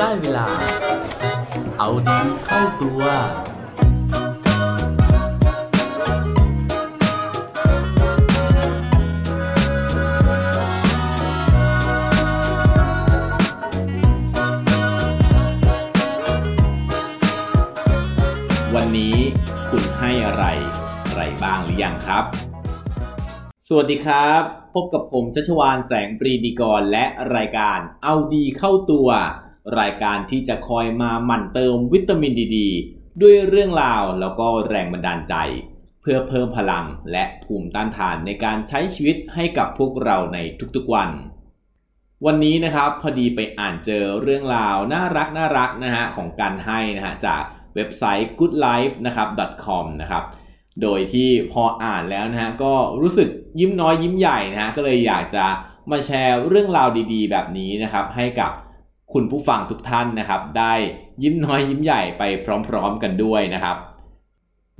ได้เวลา เอาดีเข้าตัว วันนี้คุณให้อะไร อะไรบ้างหรือยังครับ สวัสดีครับ พบกับผมชัชวานแสงปรีดีกรและรายการเอาดีเข้าตัว รายการที่จะคอยมาหมั่นเติมวิตามินดีดด้วยเรื่องราวแล้วก็แรงบันดาลใจ เพื่อเพิ่มพลังและภูมิต้านทานในการใช้ชีวิตให้กับพวกเราในทุกๆวัน วันนี้นะครับพอดีไปอ่านเจอเรื่องราวน่ารักน่ารักนะฮะของการให้นะฮะจากเว็บไซต์ goodlife นะครับ .com นะครับโดยที่พออ่านแล้วนะฮะก็รู้สึกยิ้มน้อยยิ้มใหญ่นะฮะก็เลยอยากจะมาแชร์เรื่องราวดีๆ แบบนี้นะครับให้กับ คุณผู้ฟังทุกท่านนะครับ ได้ยิ้มน้อยยิ้มใหญ่ไปพร้อมๆกันด้วยนะครับ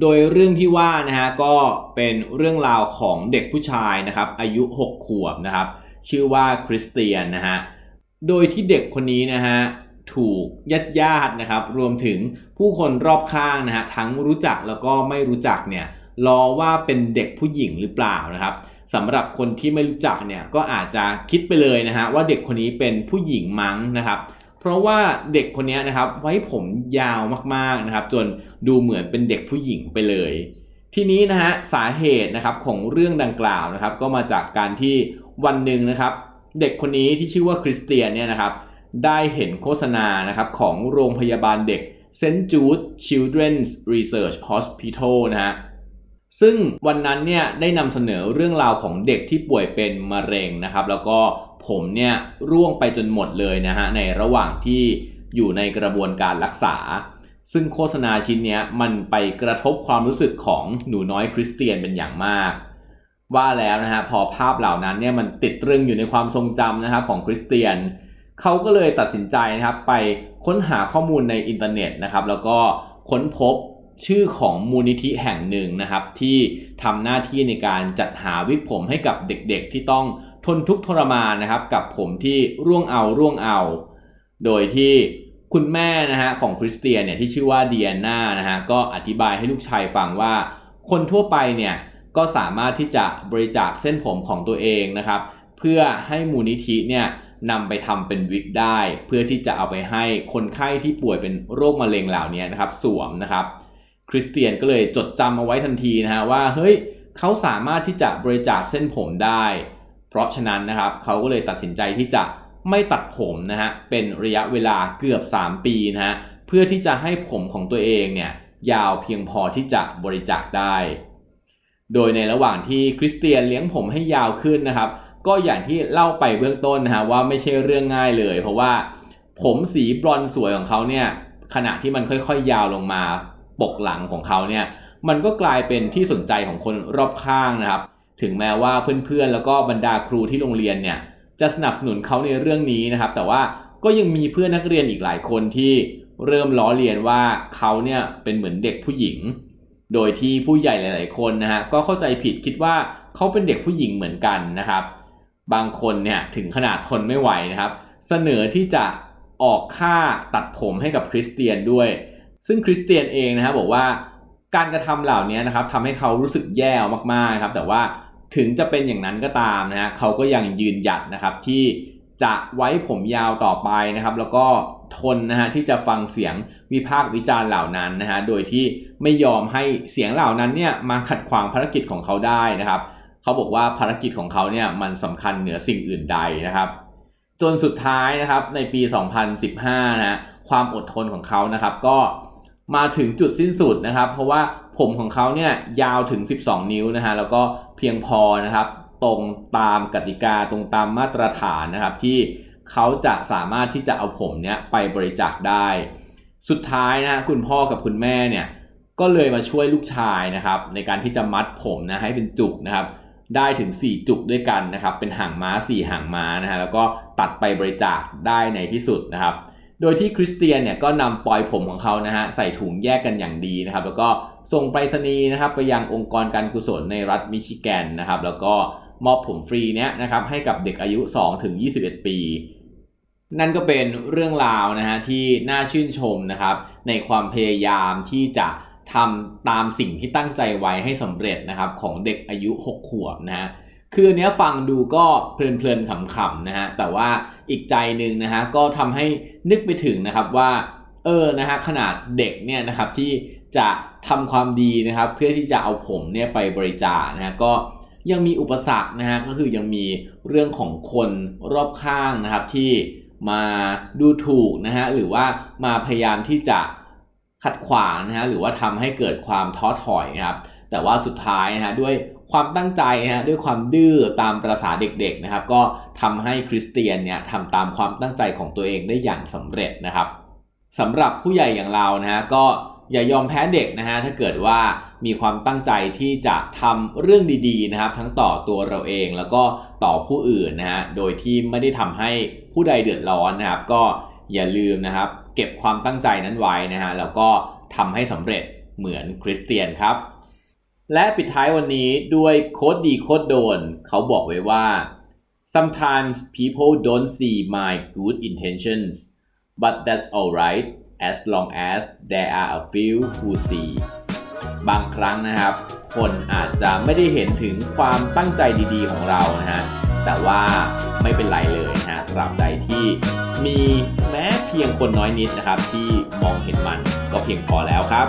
โดยเรื่องที่ว่านะฮะก็เป็นเรื่องราวของเด็กผู้ชายนะครับ อายุ 6 ขวบนะครับ ชื่อว่าคริสเตียนนะฮะโดยที่เด็กคนนี้นะฮะถูกญาติญาตินะครับ รวมถึงผู้คนรอบข้างนะฮะทั้งรู้จักแล้วก็ไม่รู้จักเนี่ยรอว่าเป็นเด็กผู้หญิงหรือเปล่านะครับ สำหรับคนที่ไม่รู้จักเนี่ยก็อาจจะคิดไปเลยนะฮะว่าเด็กคนนี้เป็นผู้หญิงมั้งนะครับ เพราะว่าเด็กคนนี้นะครับไว้ผมยาวมากๆนะครับ จนดูเหมือนเป็นเด็กผู้หญิงไปเลย ทีนี้นะฮะสาเหตุนะครับของเรื่องดังกล่าวนะครับ ก็มาจากการที่วันหนึ่งนะครับ เด็กคนนี้ที่ชื่อว่าคริสเตียนเนี่ยนะครับได้เห็นโฆษณานะครับของโรงพยาบาลเด็ก St. Jude Children's Research Hospital นะฮะ ซึ่งวันนั้นเนี่ยได้นำเสนอเรื่องราวของเด็กที่ป่วยเป็นมะเร็งนะครับ แล้วก็ผมเนี่ยร่วงไปจนหมดเลยนะฮะในระหว่างที่อยู่ในกระบวนการรักษา ซึ่งโฆษณาชิ้นนี้มันไปกระทบความรู้สึกของหนูน้อยคริสเตียนเป็นอย่างมาก ว่าแล้วนะฮะพอภาพเหล่านั้นเนี่ยมันติดตรึงอยู่ในความทรงจำนะครับของคริสเตียนเขาก็เลยตัดสินใจนะครับไปค้นหาข้อมูลในอินเทอร์เน็ตนะครับแล้วก็ค้นพบ ชื่อของมูลนิธิแห่งหนึ่งนะครับ ที่ทำหน้าที่ในการจัดหาวิกผมให้กับเด็กๆที่ต้องทนทุกข์ทรมานนะครับ กับผมที่ร่วงเอาร่วงเอา โดยที่คุณแม่นะฮะของคริสเตียนเนี่ยที่ชื่อว่าเดียนานะฮะก็อธิบายให้ลูกชายฟังว่า คนทั่วไปเนี่ยก็สามารถที่จะบริจาคเส้นผมของตัวเองนะครับ เพื่อให้มูลนิธิเนี่ยนำไปทำเป็นวิกได้ เพื่อที่จะเอาไปให้คนไข้ที่ป่วยเป็นโรคมะเร็งเหล่านี้นะครับ สวมนะครับ คริสเตียนก็เลยจดจำเอาไว้ทันทีนะฮะว่าเฮ้ยเขาสามารถที่จะบริจาคเส้นผมได้ เพราะฉะนั้นนะครับเขาก็เลยตัดสินใจที่จะไม่ตัดผมนะฮะเป็นระยะเวลาเกือบ 3 ปีนะฮะเพื่อที่จะให้ผมของตัวเองเนี่ยยาวเพียงพอที่จะบริจาคได้ โดยในระหว่างที่คริสเตียนเลี้ยงผมให้ยาวขึ้นนะครับ ก็อย่างที่เล่าไปเบื้องต้นนะฮะว่าไม่ใช่เรื่องง่ายเลย เพราะว่าผมสีบรอนซ์สวยของเขาเนี่ยขณะที่มันค่อยๆ ยาวลงมา ปกหลังของเขาเนี่ยมันก็กลายเป็นที่สนใจของคนรอบข้างนะครับ ถึงแม้ว่าเพื่อนๆ แล้วก็บรรดาครูที่โรงเรียนเนี่ยจะสนับสนุนเขาในเรื่องนี้นะครับ แต่ว่าก็ยังมีเพื่อนนักเรียนอีกหลายคนที่เริ่มล้อเลียนว่าเขาเนี่ยเป็นเหมือนเด็กผู้หญิง โดยที่ผู้ใหญ่หลาย ๆ คนนะฮะก็เข้าใจผิดคิดว่าเขาเป็นเด็กผู้หญิงเหมือนกันนะครับ บางคนเนี่ยถึงขนาดทนไม่ไหวนะครับ เสนอที่จะออกค่าตัดผมให้กับคริสเตียนด้วย ซึ่งคริสเตียนเองนะครับบอกว่าการกระทำเหล่านี้นะครับทำให้เขารู้สึกแย่มากๆครับ แต่ว่าถึงจะเป็นอย่างนั้นก็ตามนะฮะเขาก็ยังยืนหยัดนะครับที่จะไว้ผมยาวต่อไปนะครับ แล้วก็ทนนะฮะที่จะฟังเสียงวิพากษ์วิจารณ์เหล่านั้นนะฮะโดยที่ไม่ยอมให้เสียงเหล่านั้นเนี่ยมาขัดขวางภารกิจของเขาได้นะครับ เขาบอกว่าภารกิจของเขาเนี่ยมันสำคัญเหนือสิ่งอื่นใดนะครับ จนสุดท้ายนะครับในปี 2015นะฮะความอดทนของเขานะครับ ก็ มาถึงจุดสิ้นสุดนะครับ เพราะว่าผมของเขาเนี่ยยาวถึง 12 นิ้วนะฮะแล้วก็เพียงพอนะครับ ตรงตามกติกาตรงตามมาตรฐานนะครับ ที่เขาจะสามารถที่จะเอาผมเนี่ยไปบริจาคได้ สุดท้ายนะคุณพ่อกับคุณแม่เนี่ยก็เลยมาช่วยลูกชายนะครับ ในการที่จะมัดผมนะให้เป็นจุกนะครับ ได้ถึง 4 จุกด้วยกันนะครับ เป็นหางม้า 4 หางม้านะฮะแล้วก็ตัดไปบริจาคได้ในที่สุดนะครับ โดยที่คริสเตียนเนี่ยก็นำปลอยผมของเขานะฮะใส่ถุงแยกกันอย่างดีนะครับ แล้วก็ส่งไปรษณีย์นะครับไปยังองค์กรการกุศลในรัฐมิชิแกนนะครับ แล้วก็มอบผมฟรีเนี้ยนะครับให้กับเด็กอายุ 2 ถึง 21 ปี นั่นก็เป็นเรื่องราวนะฮะที่น่าชื่นชมนะครับ ในความพยายามที่จะทำตามสิ่งที่ตั้งใจไว้ให้สำเร็จนะครับของเด็กอายุ 6 ขวบนะฮะคืออันเนี้ยฟังดูก็เพลินๆขำๆนะฮะแต่ว่า อีกใจหนึ่งนะฮะก็ทำให้นึกไปถึงนะครับว่าเออนะฮะขนาดเด็กเนี่ยนะครับที่จะทำความดีนะครับ เพื่อที่จะเอาผมเนี่ยไปบริจาคนะฮะก็ยังมีอุปสรรคนะฮะก็คือยังมีเรื่องของคนรอบข้างนะครับที่มาดูถูกนะฮะหรือว่ามาพยายามที่จะขัดขวางนะฮะหรือว่าทำให้เกิดความท้อถอยนะครับแต่ว่าสุดท้ายนะฮะด้วย ความตั้งใจนะฮะด้วยความดื้อตามประษาเด็กๆนะครับ ก็ทำให้คริสเตียนเนี่ยทำตามความตั้งใจของตัวเองได้อย่างสำเร็จนะครับสำหรับผู้ใหญ่อย่างเรานะฮะก็อย่ายอมแพ้เด็กนะฮะถ้าเกิดว่ามีความตั้งใจที่จะทำเรื่องดีๆนะครับ ทั้งต่อตัวเราเองแล้วก็ต่อผู้อื่นนะฮะโดยที่ไม่ได้ทำให้ผู้ใดเดือดร้อนนะครับ ก็อย่าลืมนะครับ เก็บความตั้งใจนั้นไว้นะฮะแล้วก็ทำให้สำเร็จเหมือนคริสเตียนครับ และปิดท้ายวันนี้ด้วยโค้ดดีโค้ดโดน เขาบอกไว้ว่า sometimes people don't see my good intentions but that's alright as long as there are a few who see บางครั้งนะครับ คนอาจจะไม่ได้เห็นถึงความตั้งใจดีๆของเรานะฮะแต่ว่าไม่เป็นไรเลยนะฮะตราบใดที่มีแม้เพียงคนน้อยนิดนะครับ ที่มองเห็นมันก็เพียงพอแล้วครับ